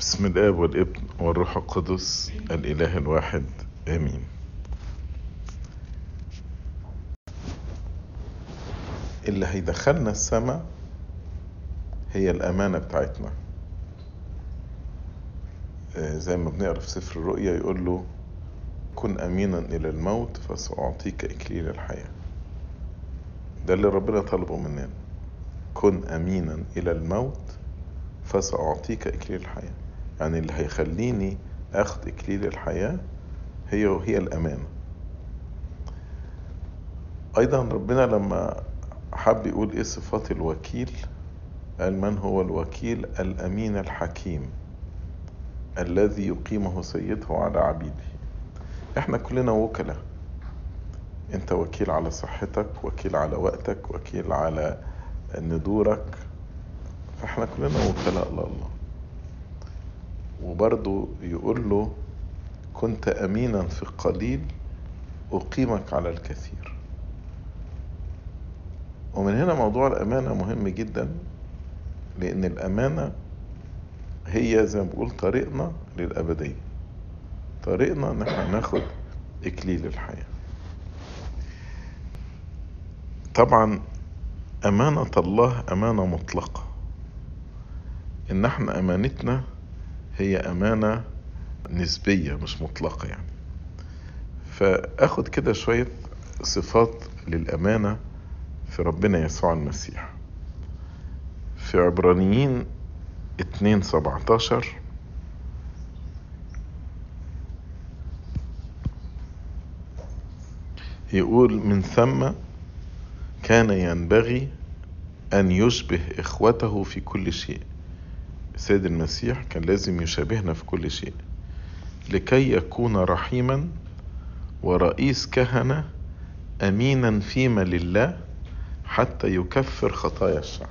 بسم الآب والابن والروح القدس الإله الواحد آمين. اللي هيدخلنا السماء هي الأمانة بتاعتنا. آه، زي ما بنقرأ في سفر الرؤيا يقول له كن أمينا إلى الموت فسأعطيك إكليل الحياة. ده اللي ربنا طلبه مننا. كن أمينا إلى الموت فسأعطيك إكليل الحياة. يعني اللي هيخليني آخد إكليل الحياة هي وهي الأمانة. أيضا ربنا لما حب يقول إيه صفات الوكيل؟ قال من هو الوكيل؟ الأمين الحكيم الذي يقيمه سيده على عبيده. إحنا كلنا وكلاء أنت وكيل على صحتك وكيل على وقتك وكيل على ندورك فإحنا كلنا وكلاء لله. وبرضه يقول له كنت امينا في القليل أقيمك على الكثير. ومن هنا موضوع الأمانة مهم جدا لأن الأمانة هي زي ما بقول طريقنا للأبدية. طريقنا إن إحنا ناخد إكليل الحياة. طبعا أمانة الله أمانة مطلقة. إن إحنا أمانتنا هي أمانة نسبية مش مطلقة يعني. فآخد كده شوية صفات للأمانة في ربنا يسوع المسيح. في عبرانيين اتنين سبعتاشر. يقول من ثم كان ينبغي أن يشبه إخوته في كل شيء. السيد المسيح كان لازم يشابهنا في كل شيء. لكي يكون رحيما ورئيس كهنة أمينا فيما لله حتى يكفر خطايا الشعب.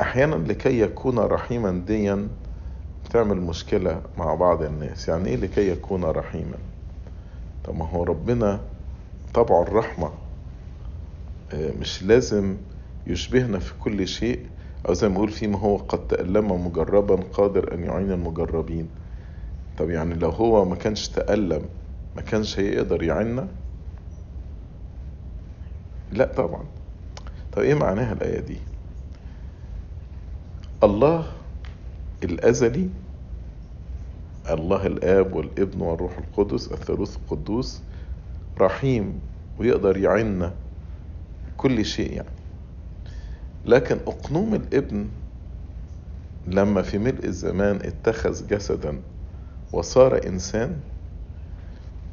أحيانا لكي يكون رحيما ديا تعمل مشكلة مع بعض الناس. يعني إيه لكي يكون رحيما؟ طب ما هو ربنا طبعه الرحمة. آه، مش لازم يشبهنا في كل شيء أو زي ما يقول فيما هو قد تألم مجربا قادر أن يعين المجربين. طب يعني لو هو ما كانش تألم ما كانش هيقدر يعيننا؟ لا طبعا. طب إيه معناها الآية دي؟ الله الأزلي الله الآب والابن والروح القدس الثالوث القدوس رحيم ويقدر يعيننا كل شيء يعني. لكن أقنوم الابن لما في ملء الزمان اتخذ جسدا وصار إنسان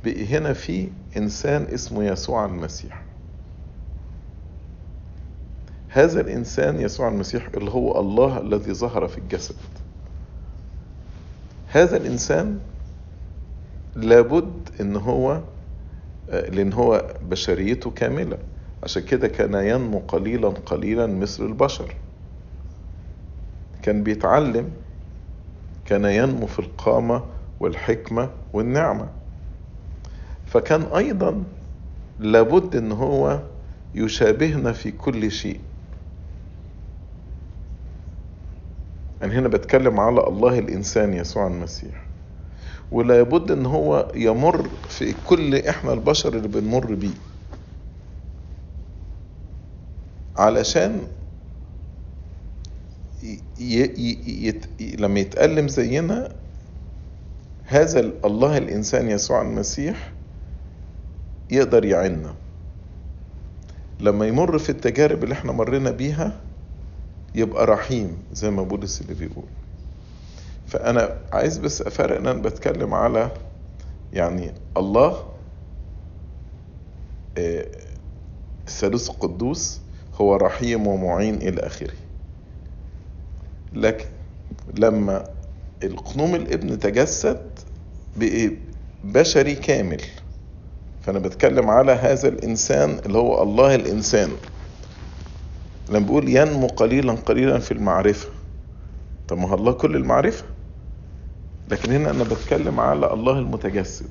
بقي هنا في إنسان اسمه يسوع المسيح. هذا الإنسان يسوع المسيح اللي هو الله الذي ظهر في الجسد. هذا الإنسان لابد إن هو لأن هو بشريته كاملة. عشان كده كان ينمو قليلا قليلا مثل البشر. كان بيتعلم كان ينمو في القامة والحكمة والنعمة. فكان أيضا لابد إن هو يشابهنا في كل شيء. أنا هنا بتكلم على الله الإنسان يسوع المسيح. ولا بد إن هو يمر في كل إحنا البشر اللي بنمر بيه. علشان ي ي يت لما يتألم زينا هذا الله الإنسان يسوع المسيح يقدر يعيننا. لما يمر في التجارب اللي إحنا مرينا بيها يبقى رحيم زي ما بولس اللي بيقول. فأنا عايز بس أفرق إن أنا بتكلم على يعني الله آه، الثالوث القدوس هو رحيم ومعين إلى آخره. لكن لما القنوم الابن تجسد بشري كامل. فأنا بتكلم على هذا الإنسان اللي هو الله الإنسان. لما بقول ينمو قليلا قليلا في المعرفة. طب ما الله كل المعرفة. لكن هنا أنا بتكلم على الله المتجسد.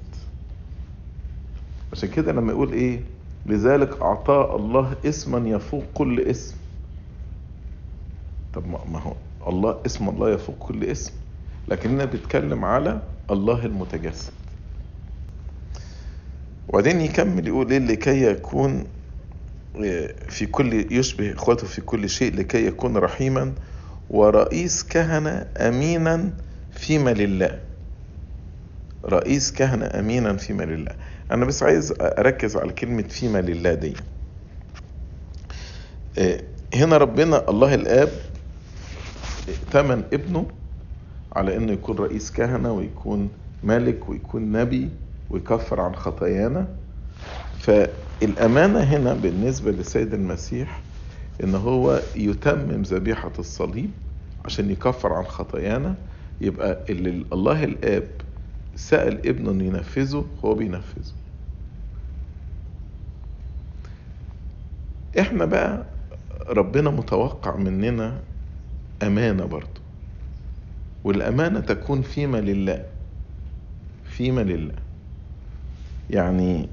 عشان كده لما يقول إيه؟ لذلك أعطاه الله اسما يفوق كل اسم. طب ما هو الله اسم الله يفوق كل اسم. لكننا بيتكلم على الله المتجسد. وبعدين يكمل يقول إيه لكي يكون في كل يشبه إخوته في كل شيء لكي يكون رحيما ورئيس كهنة امينا فيما لله. رئيس كهنة امينا فيما لله. أنا بس عايز أركز على كلمة فيما لله دي هنا ربنا الله الآب ثمن ابنه على إنه يكون رئيس كهنة ويكون ملك ويكون نبي ويكفر عن خطايانا. فالأمانة هنا بالنسبة للسيد المسيح إن هو يتمم ذبيحة الصليب عشان يكفر عن خطايانا. يبقى اللي الله الآب سأل ابنه إنه ينفذه هو بينفذه. إحنا بقى ربنا متوقع مننا أمانة برضه. والأمانة تكون فيما لله فيما لله. يعني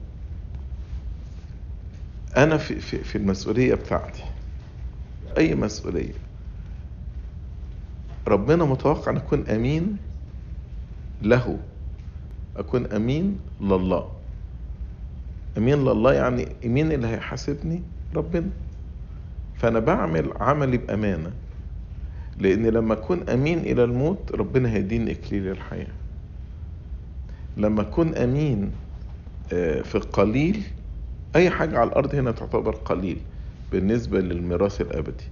أنا في, في, في المسؤولية بتاعتي أي مسؤولية. ربنا متوقع أن أكون أمين له أكون أمين لله. أمين لله يعني مين اللي هيحاسبني؟ ربنا. فأنا بعمل عملي بأمانة لأن لما أكون أمين إلى الموت ربنا هيديني إكليل الحياة لما أكون أمين في القليل أي حاجة على الأرض هنا تعتبر قليل بالنسبة للميراث الأبدي.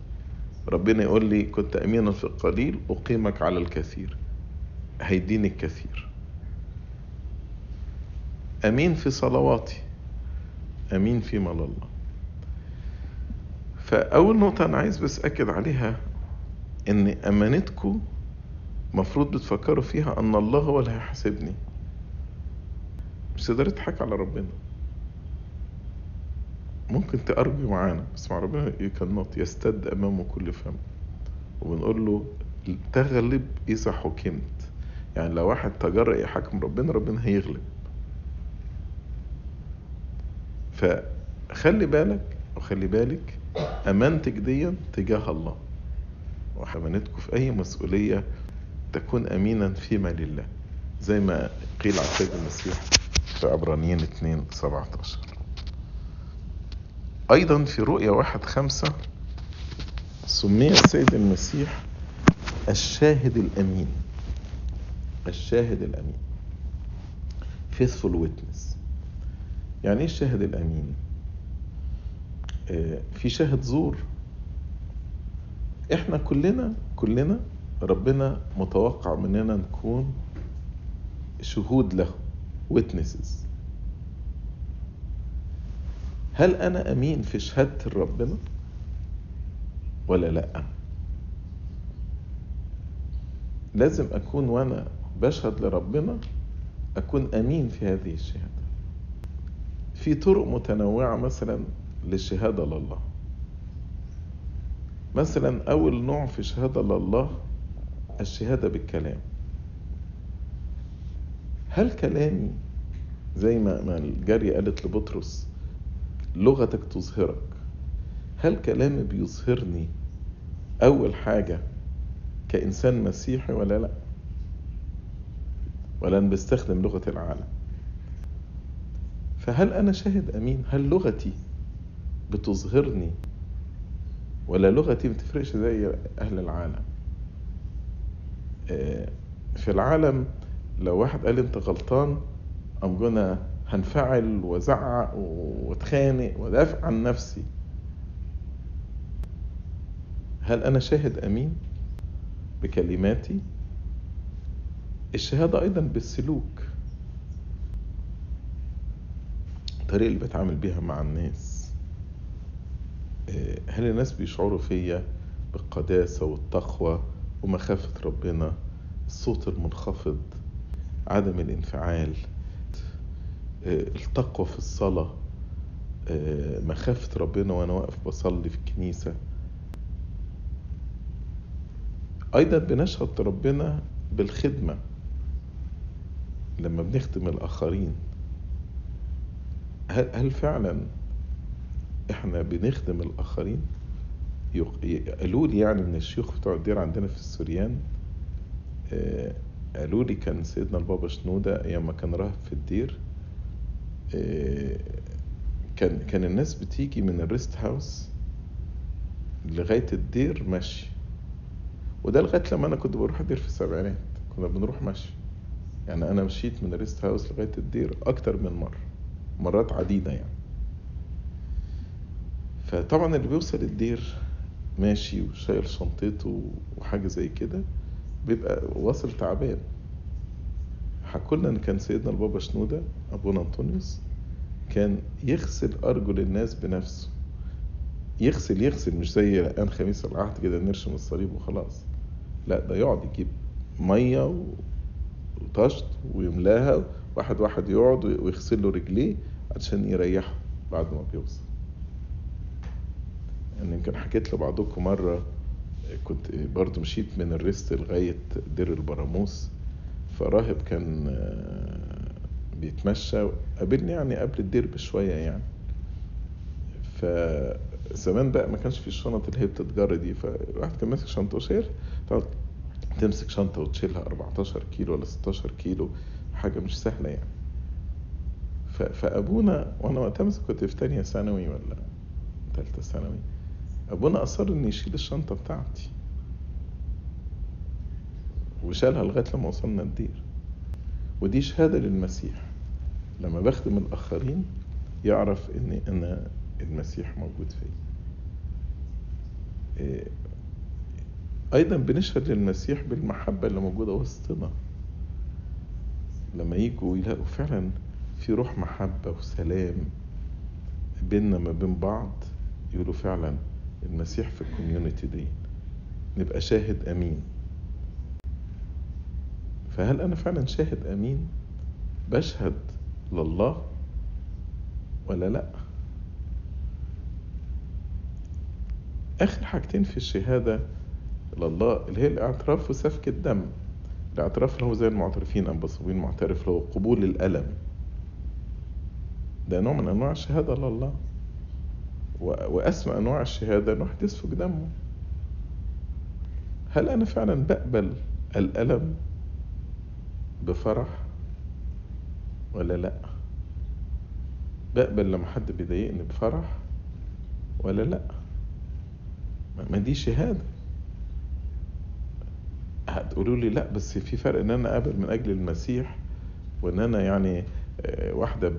ربنا يقول لي كنت أمينا في القليل أقيمك على الكثير. هيديني الكثير. أمين في صلواتي أمين فيما لله فأول نقطة أنا عايز بس أكد عليها إن أمانتكم مفروض بتفكروا فيها أن الله هو اللي هيحاسبني. مش تقدر تضحك على ربنا. ممكن تأرجو معانا بس مع ربنا يكنط يستد أمامه كل فم. وبنقول له تغلب إذا حكمت. يعني لو واحد تجرأ يحكم ربنا ربنا هيغلب. فخلي بالك وخلي بالك أمانتك دي تجاه الله. وأمانتكم في أي مسؤولية تكون أمينا فيما لله. زي ما قيل عن سيد المسيح في عبرانيين 2 17 أيضا في رؤيا واحد خمسة سمي السيد المسيح الشاهد الأمين. الشاهد الأمين. Faithful witness. يعني إيه الشاهد الأمين؟ في شاهد زور. إحنا كلنا كلنا ربنا متوقع مننا نكون شهود له witnesses. هل أنا أمين في شهادة ربنا ولا لا؟ لازم أكون وأنا بشهد لربنا أكون أمين في هذه الشهادة. في طرق متنوعة مثلا للشهادة لله. مثلا أول نوع في شهادة لله الشهادة بالكلام. هل كلامي زي ما الجارية قالت لبطرس لغتك تظهرك هل كلامي بيظهرني أول حاجة كإنسان مسيحي ولا لأ؟ ولا أنا بستخدم لغة العالم. فهل أنا شاهد أمين؟ هل لغتي بتظهرني. ولا لغتي بتفرقش زي أهل العالم. في العالم لو واحد قال أنت غلطان ام جونا هنفعل وزعق واتخانق ودافع عن نفسي. هل أنا شاهد أمين بكلماتي؟ الشهادة أيضا بالسلوك. الطريقة اللي بتعامل بيها مع الناس. هل الناس بيشعروا فيا بالقداسة والتقوى ومخافة ربنا؟ الصوت المنخفض عدم الانفعال التقوى في الصلاة مخافة ربنا وأنا واقف بصلي في الكنيسة. أيضا بنشهد ربنا بالخدمة لما بنخدم الآخرين. هل, هل فعلا إحنا بنخدم الآخرين. قالوا لي يعني من الشيوخ بتوع الدير عندنا في السوريان آه، قالوا لي كان سيدنا البابا شنودة أيام ما كان راهب في الدير آه، كان كان الناس بتيجي من الريست هاوس لغاية الدير مشي. وده لغاية لما أنا كنت بروح الدير في السبعينات. كنا بنروح مشي. يعني أنا مشيت من الريست هاوس لغاية الدير أكتر من مرة مرات عديدة يعني. فطبعا اللي بيوصل الدير ماشي وشايل شنطته وحاجة زي كده بيبقى واصل تعبان. حكولنا ان كان سيدنا البابا شنودة أبونا أنطونيوس كان يغسل أرجل الناس بنفسه. يغسل يغسل مش زي الآن خميس العهد كده نرشم الصليب وخلاص. لا ده يقعد يجيب مية وطشت ويملاها واحد واحد يقعد ويغسل له رجليه عشان يريحه بعد ما بيوصل. يعني يمكن حكيت لبعضكم مرة كنت برضو مشيت من الريست لغاية دير البراموس فراهب كان آه، بيتمشى قابلني يعني قبل الدير بشوية يعني. فزمان بقى ما كانش في الشنط اللي هي بتتجر دي فالواحد كان ماسك شنطة وشيل تمسك شنطة وتشيلها 14 كيلو ولا 16 كيلو حاجة مش سهلة يعني. فأبونا وأنا وقتها كنت في تانية ثانوي ولا تالتة ثانوي أبونا أصر إن يشيل الشنطة بتاعتي. وشالها لغاية لما وصلنا الدير. ودي شهادة للمسيح. لما بخدم الآخرين يعرف إن أنا المسيح موجود فيا. إيه، أيضا بنشهد للمسيح بالمحبة اللي موجودة وسطنا. لما يجوا يلاقوا فعلا في روح محبة وسلام بيننا ما بين بعض يقولوا فعلا المسيح في الكوميونتي دي. نبقى شاهد أمين. فهل أنا فعلا شاهد أمين؟ بشهد لله ولا لأ؟ آخر حاجتين في الشهادة لله اللي هي الاعتراف وسفك الدم. الاعتراف اللي هو زي المعترفين المبصرين معترف اللي هو قبول الألم. ده نوع من أنواع الشهادة لله. وأسمى أنواع الشهادة أن واحد يسفك دمه. هل أنا فعلا بقبل الألم بفرح ولا لأ؟ بقبل لما حد بيضايقني بفرح ولا لأ؟ ما دي شهادة. هتقولوا لي لأ بس في فرق إن أنا أقبل من أجل المسيح وإن أنا يعني واحدة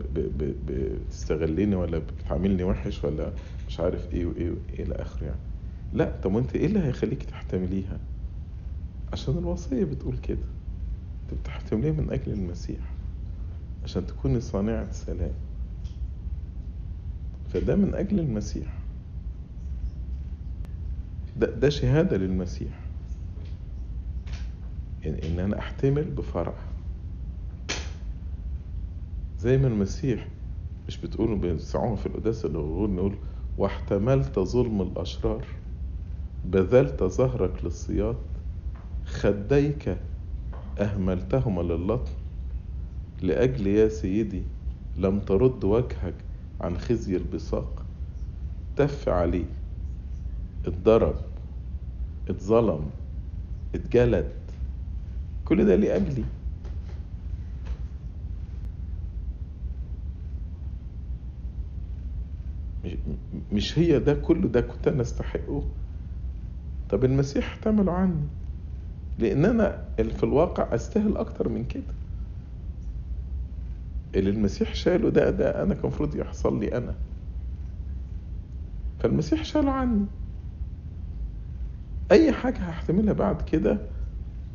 بتستغلني ولا بتعاملني وحش ولا مش عارف إيه وإيه وإيه إلى آخره يعني. لا طب وأنت إيه اللي هيخليك تحتمليها؟ عشان الوصية بتقول كده. أنت بتحتمليها من أجل المسيح عشان تكوني صانعة سلام فده من أجل المسيح. ده, ده شهادة للمسيح. يعني إن أنا أحتمل بفرح. زي ما المسيح مش بتقولوا بيسعوها في القداس اللي بنقول نقول واحتملت ظلم الأشرار بذلت ظهرك للصياد خديك أهملتهما للطم لأجل يا سيدي لم ترد وجهك عن خزي البصاق تف عليه اتضرب اتظلم اتجلد. كل ده لأجلي. مش هي ده كله ده كنت أنا أستحقه؟ طب المسيح احتمله عني. لأن أنا في الواقع أستاهل أكتر من كده. اللي المسيح شاله ده ده أنا كان المفروض يحصل لي أنا. فالمسيح شاله عني. أي حاجة هحتملها بعد كده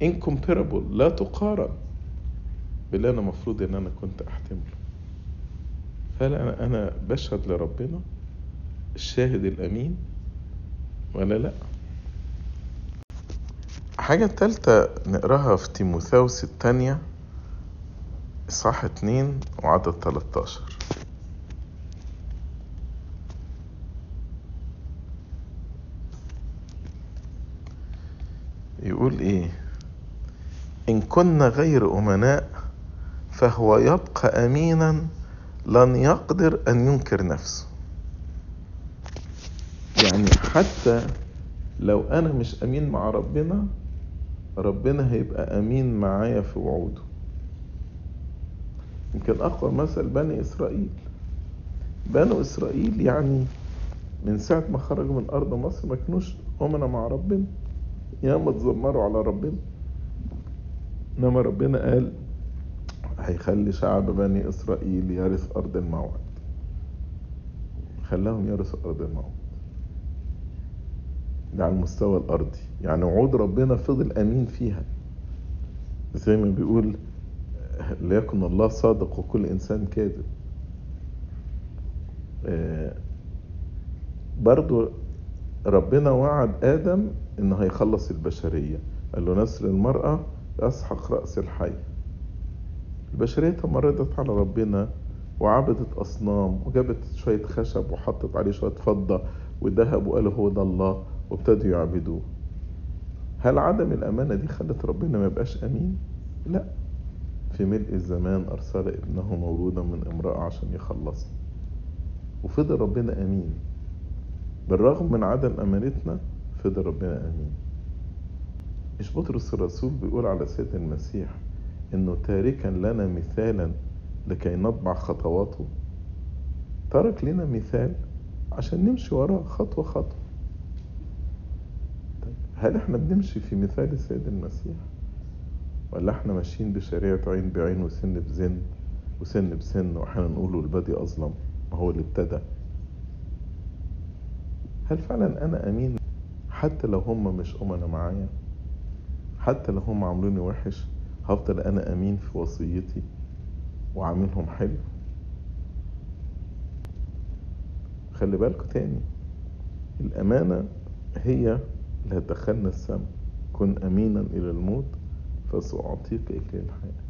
incomparable لا تقارن باللي أنا المفروض إن أنا كنت أحتمله. فهل أنا أنا بشهد لربنا؟ الشاهد الأمين ولا لأ؟ حاجة تالتة نقراها في تيموثاوس التانية إصحاح اتنين وعدد تلاتاشر يقول إيه؟ إن كنا غير أمناء فهو يبقى أمينا لن يقدر أن ينكر نفسه. يعني حتى لو أنا مش أمين مع ربنا ربنا هيبقى أمين معايا في وعوده. يمكن أقوى مثل بني إسرائيل. بنو إسرائيل يعني من ساعة ما خرجوا من أرض مصر ما كانوش أمنا مع ربنا. ياما اتذمروا على ربنا. إنما ربنا قال هيخلي شعب بني إسرائيل يرث أرض الموعد. خلاهم يرثوا أرض الموعد. ده على المستوى الأرضي. يعني وعود ربنا فضل أمين فيها. زي ما بيقول ليكن الله صادق وكل إنسان كاذب. آه، برضو ربنا وعد آدم إنه هيخلص البشرية. قال له نسل المرأة يسحق رأس الحي. البشرية تمردت على ربنا وعبدت أصنام وجابت شوية خشب وحطت عليه شوية فضة وذهب وقالوا هو ده الله. وابتدوا يعبدوه. هل عدم الأمانة دي خلت ربنا ما يبقاش أمين؟ لا. في ملء الزمان أرسل ابنه مولودا من امرأة عشان يخلصنا وفضل ربنا أمين. بالرغم من عدم أمانتنا فضل ربنا أمين. مش بطرس الرسول بيقول على سيد المسيح إنه تاركا لنا مثالا لكي نطبع خطواته؟ ترك لنا مثال عشان نمشي وراه خطوة خطوة. هل إحنا بنمشي في مثال السيد المسيح؟ ولا إحنا ماشيين بشريعة عين بعين وسن بزن وسن بسن وإحنا نقوله البدي أظلم؟ ما هو اللي ابتدى. هل فعلا أنا أمين حتى لو هم مش أمنا معايا؟ حتى لو هم عاملوني وحش هفضل أنا أمين في وصيتي وعاملهم حلو؟ خلي بالكوا تاني الأمانة هي اللي هتدخلنا السما كن أمينا إلى الموت فسأعطيك إلى الحياة.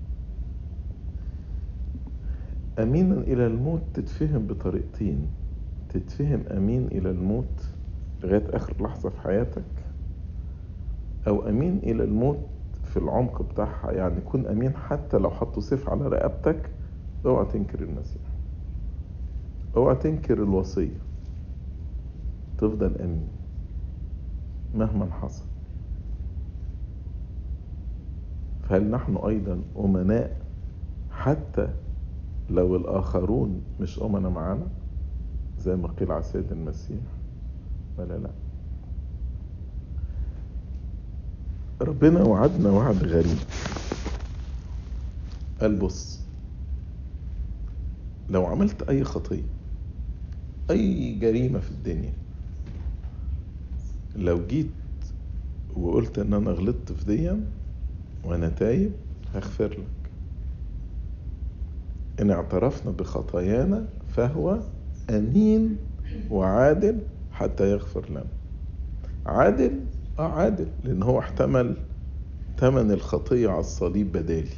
أمينا إلى الموت تتفهم بطريقتين. تتفهم أمين إلى الموت لغاية آخر لحظة في حياتك أو أمين إلى الموت في العمق بتاعها. يعني كن أمين حتى لو حطوا سيف على رقبتك اوعى تنكر المسيح اوعى تنكر الوصية. تفضل أمين. مهما حصل. فهل نحن أيضا أمناء حتى لو الآخرون مش امنا معانا زي ما قيل على سيد المسيح. ولا لا. ربنا وعدنا وعد غريب. قال بص لو عملت أي خطية أي جريمة في الدنيا لو جيت وقلت إن أنا غلطت في ديا وأنا تايب هغفر لك. إن اعترفنا بخطايانا فهو أمين وعادل حتى يغفر لنا. عادل آه عادل لأن هو احتمل ثمن الخطية على الصليب بدالي.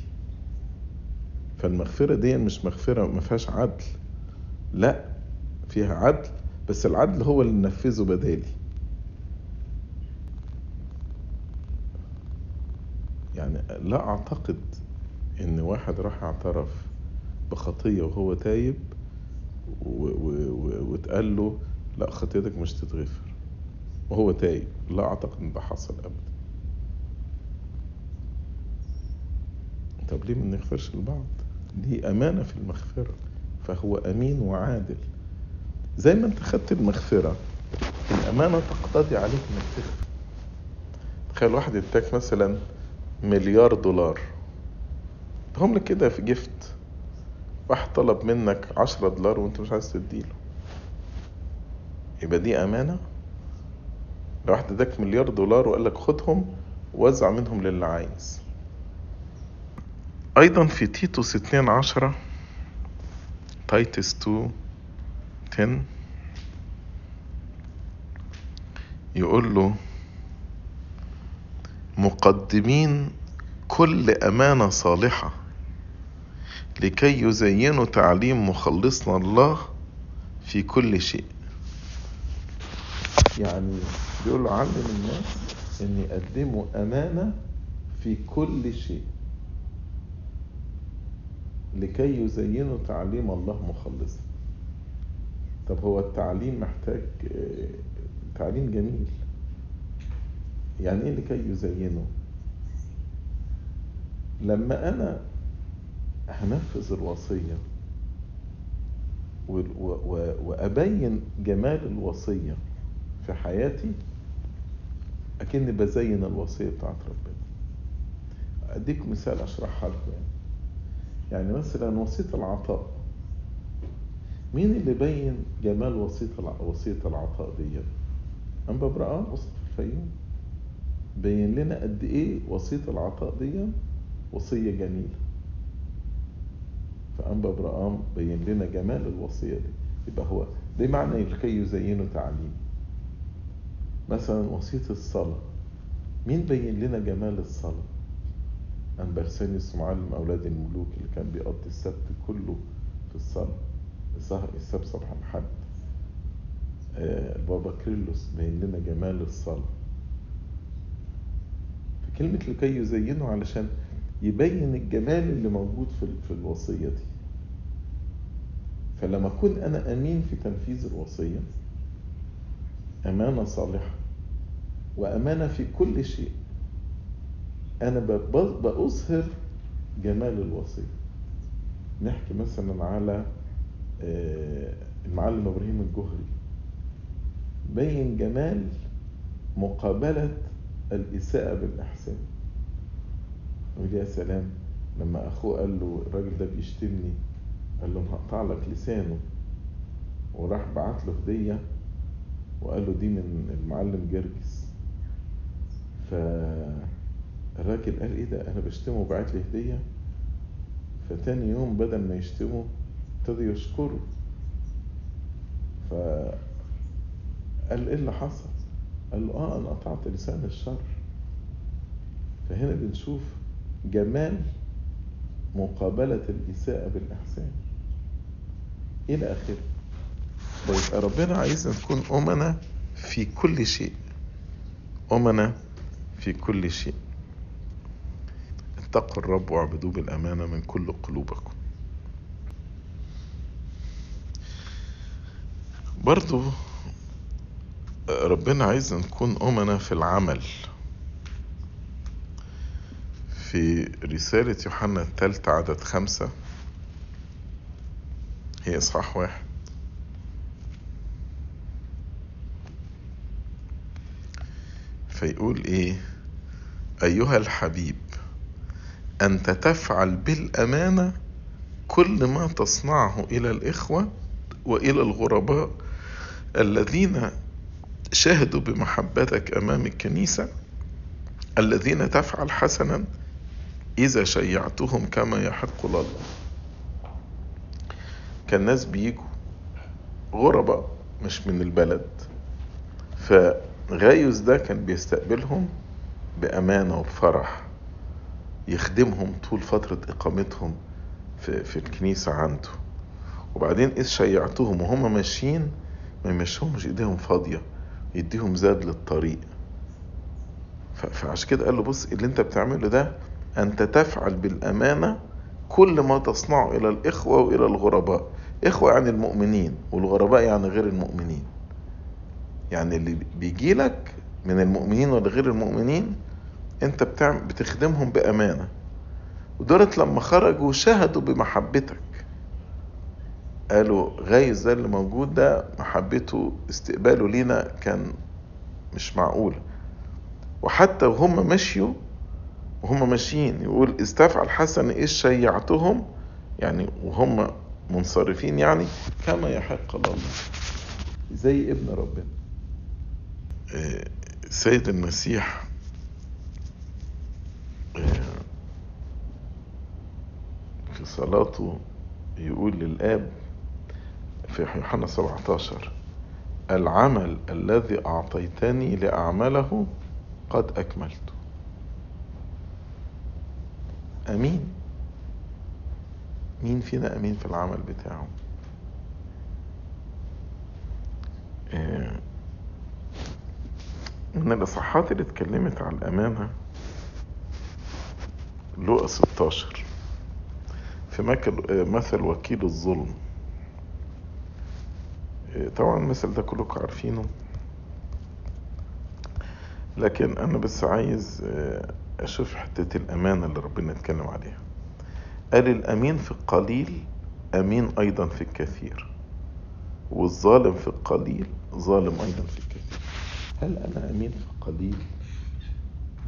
فالمغفرة دي مش مغفرة ما فيهاش عدل. لا فيها عدل بس العدل هو اللي نفذه بدالي يعني لا أعتقد إن واحد راح اعترف بخطية وهو تايب واتقال له لا خطيتك مش تتغفر وهو تايب. لا أعتقد إن ده حصل ابدا. طب ليه ما نغفرش لبعض؟ دي أمانة في المغفرة فهو أمين وعادل. زي ما أنت خدت المغفرة الأمانة تقتضي عليك إنك تغفر. تخيل واحد يديك مثلا مليار دولار. هم لك كده في جفت واحد طلب منك عشرة دولار وانت مش عايز تديله. يبقى دي أمانة؟ لو واحد اداك مليار دولار وقال لك خدهم ووزع منهم للي عايز. أيضا في تيتوس اتنين عشرة Titus two ten يقول له مقدمين كل أمانة صالحة لكي يزينوا تعليم مخلصنا الله في كل شيء. يعني بيقول علم الناس إن يقدموا أمانة في كل شيء لكي يزينوا تعليم الله مخلصا طب هو التعليم محتاج تعليم جميل. يعني إيه لكي يزينه لما أنا هنفذ الوصية و- و- و- وأبين جمال الوصية في حياتي أكني بزين الوصية بتاعت ربنا. أديك مثال أشرحها لكم. يعني يعني مثلا وصية العطاء. مين اللي بين جمال وصية الع- وصية العطاء دي أنبا برقان وسط الفيوم بين لنا قد إيه وصية العطاء دي وصية جميلة. فأنبا برقام بين لنا جمال الوصية دي. يبقى هو ده معنى لكي يزينوا تعليم؟ مثلا وصية الصلاة. مين بين لنا جمال الصلاة؟ أنبرسانيوس معلم أولاد الملوك اللي كان بيقضي السبت كله في الصلاة السهر السبت صباح الحد. آه، البابا كريلوس بين لنا جمال الصلاة. فكلمة لكي يزينه علشان يبين الجمال اللي موجود في الوصية دي. فلما أكون أنا أمين في تنفيذ الوصية أمانة صالحة وأمانة في كل شيء أنا بأظهر جمال الوصية. نحكي مثلا على آه، المعلم إبراهيم الجهري. بين جمال مقابلة الإساءة بالإحسان يقول يا سلام لما أخوه قال له الراجل ده بيشتمني قال له هقطع لك لسانه. وراح بعت له هدية وقال له دي من المعلم جرجس. فالراجل قال إيه ده؟ أنا بشتمه وبعت لي هدية. فتاني يوم بدل ما يشتمه ابتدى يشكره فقال إيه اللي حصل؟ قال له آه أنا قطعت لسان الشر. فهنا بنشوف جمال مقابلة الإساءة بالإحسان. إلى آخره. ويبقى ربنا عايزنا نكون أمنا في كل شيء. أمنا في كل شيء. اتقوا الرب واعبدوه بالأمانة من كل قلوبكم. برضو ربنا عايزنا نكون أمنا في العمل. في رسالة يوحنا الثالثة عدد خمسة. هي إصحاح واحد. فيقول إيه؟ أيها الحبيب أنت تفعل بالأمانة كل ما تصنعه إلى الإخوة وإلى الغرباء الذين شهدوا بمحبتك أمام الكنيسة الذين تفعل حسنا إذا شيعتهم كما يحق لله كان ناس بيجوا غرباء مش من البلد فغايوس ده كان بيستقبلهم بأمانة وبفرح يخدمهم طول فترة إقامتهم في, في الكنيسة عنده. وبعدين إذ شيعتهم وهم ماشيين ما يمشيهمش إيديهم فاضية. يديهم زاد للطريق. فعشان كده قال له بص اللي انت بتعمله ده انت تفعل بالأمانة كل ما تصنعه إلى الإخوة وإلى الغرباء. إخوة يعني المؤمنين والغرباء يعني غير المؤمنين. يعني اللي بيجي لك من المؤمنين ولا غير المؤمنين انت بتعمل بتخدمهم بأمانة. ودولت لما خرجوا شهدوا بمحبتك. قالوا غايز ده اللي موجود ده محبته استقباله لينا كان مش معقول. وحتى وهم مشيوا وهم ماشيين يقول استفعل حسن إذ شيعتهم يعني وهم منصرفين يعني كما يحق الله. زي ابن ربنا. سيد المسيح في صلاته يقول للآب في يوحنا 17 العمل الذي أعطيتني لأعمله قد أكملته أمين. مين فينا أمين في العمل بتاعه؟ من الإصحاحات اللي اتكلمت على الأمانة لقى 16 في مثل وكيل الظلم. طبعا المثل ده كلكم عارفينه. لكن أنا بس عايز آه، أشوف حتة الأمانة اللي ربنا اتكلم عليها. قال الأمين في القليل أمين أيضا في الكثير. والظالم في القليل ظالم أيضا في الكثير. هل أنا أمين في القليل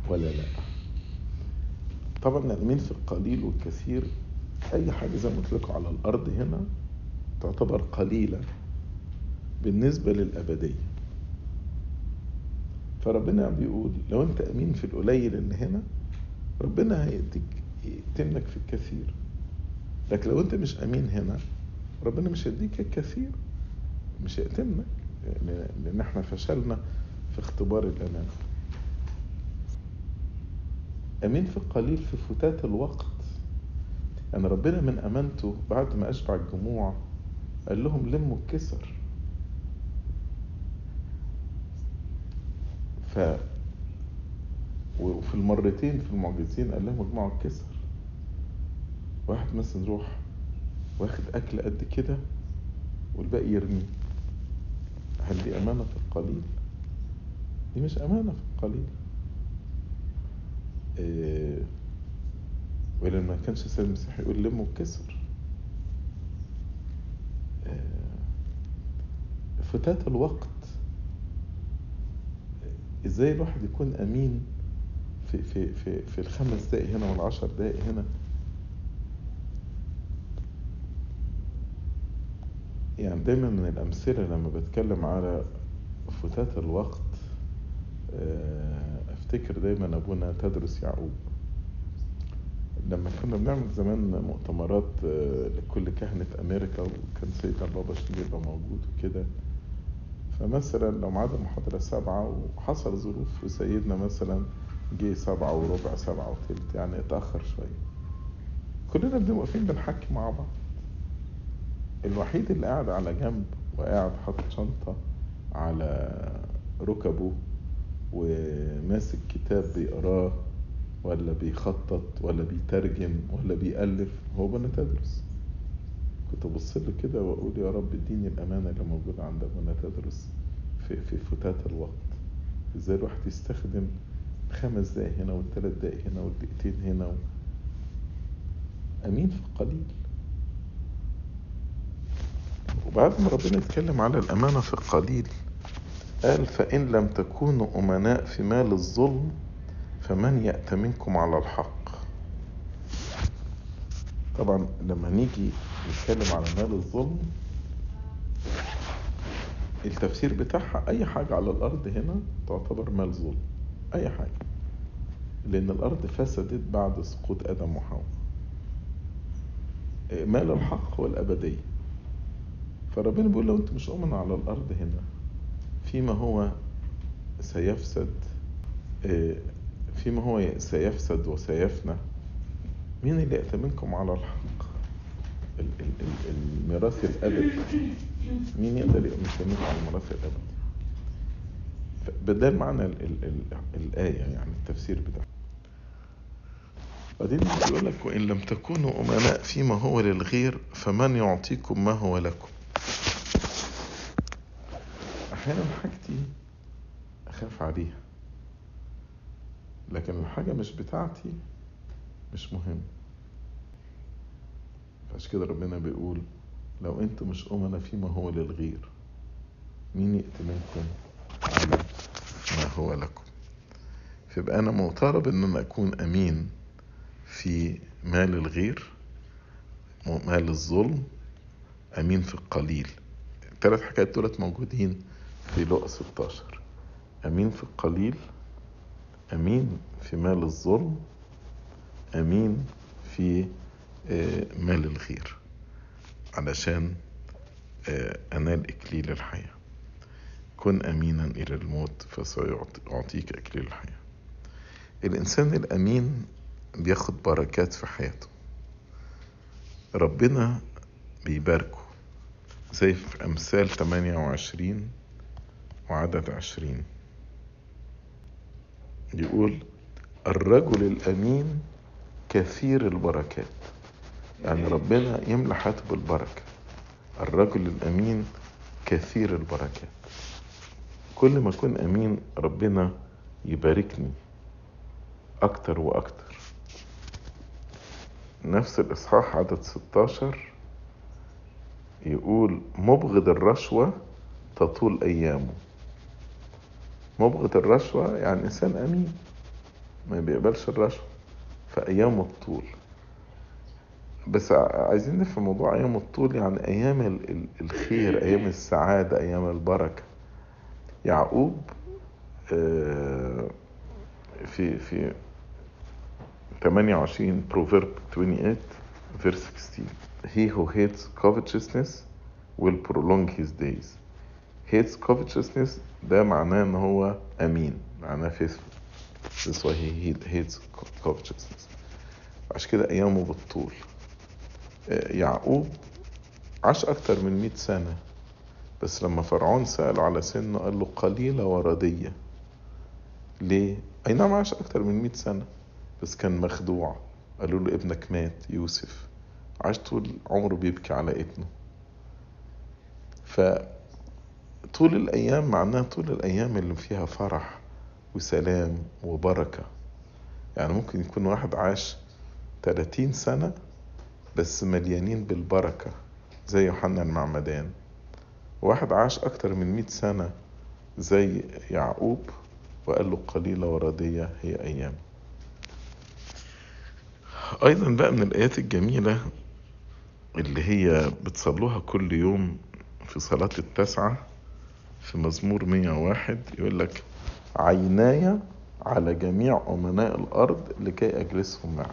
ولا لا؟ طبعا الأمين في القليل والكثير أي حاجة زي ما قلت لكم على الأرض هنا تعتبر قليلة بالنسبة للأبدية. فربنا بيقول لو أنت أمين في القليل اللي هنا ربنا هيديك يأتمنك في الكثير. لكن لو أنت مش أمين هنا ربنا مش هيديك الكثير. مش هيأتمنك لأن إحنا فشلنا في اختبار الأمانة أمين في القليل في فتات الوقت. يعني ربنا من أمانته بعد ما أشبع الجموع قال لهم لموا الكسر. وفي المرتين في المعجزين قال لهم اجمعوا الكسر. واحد مثلا يروح واخد أكل قد كده والباقي يرميه. هل دي أمانة في القليل؟ دي مش أمانة في القليل. إيه ولا ما كانش السيد المسيح يقول لموا الكسر إيه فتات الوقت إزاي الواحد يكون أمين في في في في الخمس دقايق هنا والعشر دقايق هنا؟ يعني دايما من الأمثلة لما بتكلم على فتات الوقت أفتكر دايما أبونا تدرس يعقوب. لما كنا بنعمل زمان مؤتمرات لكل كهنة أمريكا وكان سيدنا بابا شنيبة موجود وكده فمثلا لو ميعاد المحاضرة سبعة وحصل ظروف وسيدنا مثلا جه سبعة وربع سبعة وتلت يعني اتأخر شوية. كلنا بنبقى واقفين بنحكي مع بعض. الوحيد اللي قاعد على جنب وقاعد حاطط شنطة على ركبه وماسك كتاب بيقراه ولا بيخطط ولا بيترجم ولا بيألف هو بنا تدرس. كنت أبص له كده وأقول يا رب اديني الأمانة اللي موجودة عند أبونا تدرس في في فتات الوقت. إزاي الواحد يستخدم خمس دقايق هنا والثلاث دقايق هنا والدقيقتين هنا و... أمين في القليل. وبعد ما ربنا يتكلم على الأمانة في القليل قال فإن لم تكونوا أمناء في مال الظلم فمن يأتمنكم على الحق. طبعا لما نيجي نتكلم على مال الظلم التفسير بتاعها أي حاجة على الأرض هنا تعتبر مال ظلم أي حاجة لأن الأرض فسدت بعد سقوط آدم وحواء. مال الحق هو الأبدية. فربنا بيقول لو أنت مش أؤمن على الأرض هنا فيما هو سيفسد فيما هو سيفسد وسيفنى مين اللي يأتمنكم على الحق؟ الميراث الأبدي مين يقدر يأتمنكم على الميراث الأبدي بدل معنى ال ال ال الآية يعني التفسير بتاعها. بعدين بيقول لك وإن لم تكونوا أمناء فيما هو للغير فمن يعطيكم ما هو لكم. أحيانا حاجتي أخاف عليها لكن الحاجة مش بتاعتي مش مهم فعشان كده ربنا بيقول لو أنتوا مش أمنا فيما هو للغير مين يأتمنكم على ما هو لكم؟ فيبقى أنا مطالب إن أنا أكون أمين في مال الغير مال الظلم أمين في القليل. الثلاث حكايات دولت موجودين في لقا 16 أمين في القليل أمين في مال الظلم أمين في مال الغير علشان أنال إكليل الحياة. كن أمينا إلى الموت فسيعطيك إكليل الحياة. الإنسان الأمين بياخد بركات في حياته. ربنا بيباركه. زي في أمثال 28 وعدد عشرين. يقول الرجل الأمين كثير البركات. يعني ربنا يملى حياته بالبركة. الرجل الأمين كثير البركات. كل ما أكون أمين ربنا يباركني أكتر وأكتر. نفس الإصحاح عدد 16 يقول مبغض الرشوة تطول أيامه. مبغض الرشوة يعني إنسان أمين ما بيقبلش الرشوة فأيامه الطول بس عايزين نفهم موضوع أيام الطول يعني أيام الخير أيام السعادة أيام البركة. يعقوب في في 28 Proverb 28 verse 16 He who hates covetousness will prolong his days. Hates covetousness ده معناه إن هو أمين معناه faithful. That's why he hates covetousness. عشان كده أيامه بالطول. يعقوب عاش أكتر من مئة سنة بس لما فرعون سأل على سنه قال له قليلة وردية. ليه؟ أي نعم عاش أكتر من مئة سنة بس كان مخدوع. قالوا له ابنك مات يوسف. عاش طول عمره بيبكي على ابنه. فطول الأيام معناها طول الأيام اللي فيها فرح وسلام وبركة. يعني ممكن يكون واحد عاش 30 سنة بس مليانين بالبركة زي يوحنا المعمدان. واحد عاش أكتر من مئة سنة زي يعقوب وقال له قليلة وردية هي أيام. أيضا بقى من الآيات الجميلة اللي هي بتصلوها كل يوم في صلاة التسعة في مزمور 101 يقول لك عيناي على جميع أمناء الأرض لكي أجلسهم معي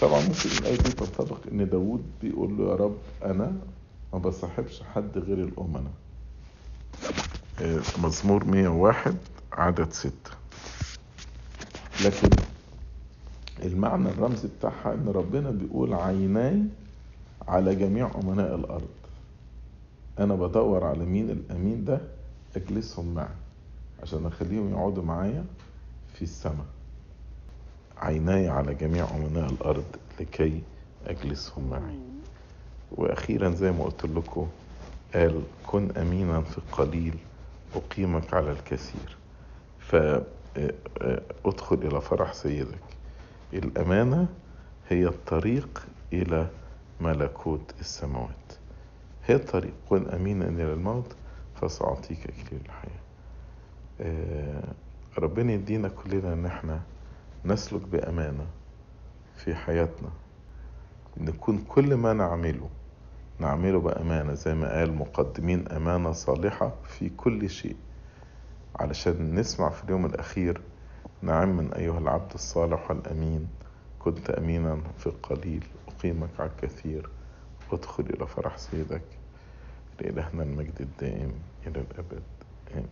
طبعا ممكن الآية دي تنطبق إن داود بيقول له يا رب أنا ما بصاحبش حد غير الأمناء. مزمور 101 عدد ستة. لكن المعنى الرمزي بتاعها إن ربنا بيقول عيناي على جميع أمناء الأرض. أنا بدور على مين الأمين ده؟ أجلسهم معي عشان أخليهم يقعدوا معايا في السماء. عيناي على جميع أمناء الأرض لكي أجلسهم معي. وأخيرا زي ما قلت لكم قال كن امينا في القليل أقيمك على الكثير. فادخل إلى فرح سيدك. الأمانة هي الطريق إلى ملكوت السماوات. هي الطريق. كن امينا إلى الموت فسأعطيك اكليل الحياة. ربنا يدينا كلنا إن إحنا نسلك بأمانة في حياتنا نكون كل ما نعمله نعمله بأمانة زي ما قال مقدمين أمانة صالحة في كل شيء. علشان نسمع في اليوم الأخير نعم من أيها العبد الصالح والأمين كنت أمينا في القليل أقيمك على الكثير وادخل إلى فرح سيدك لإلهنا المجد الدائم إلى الأبد. آمين.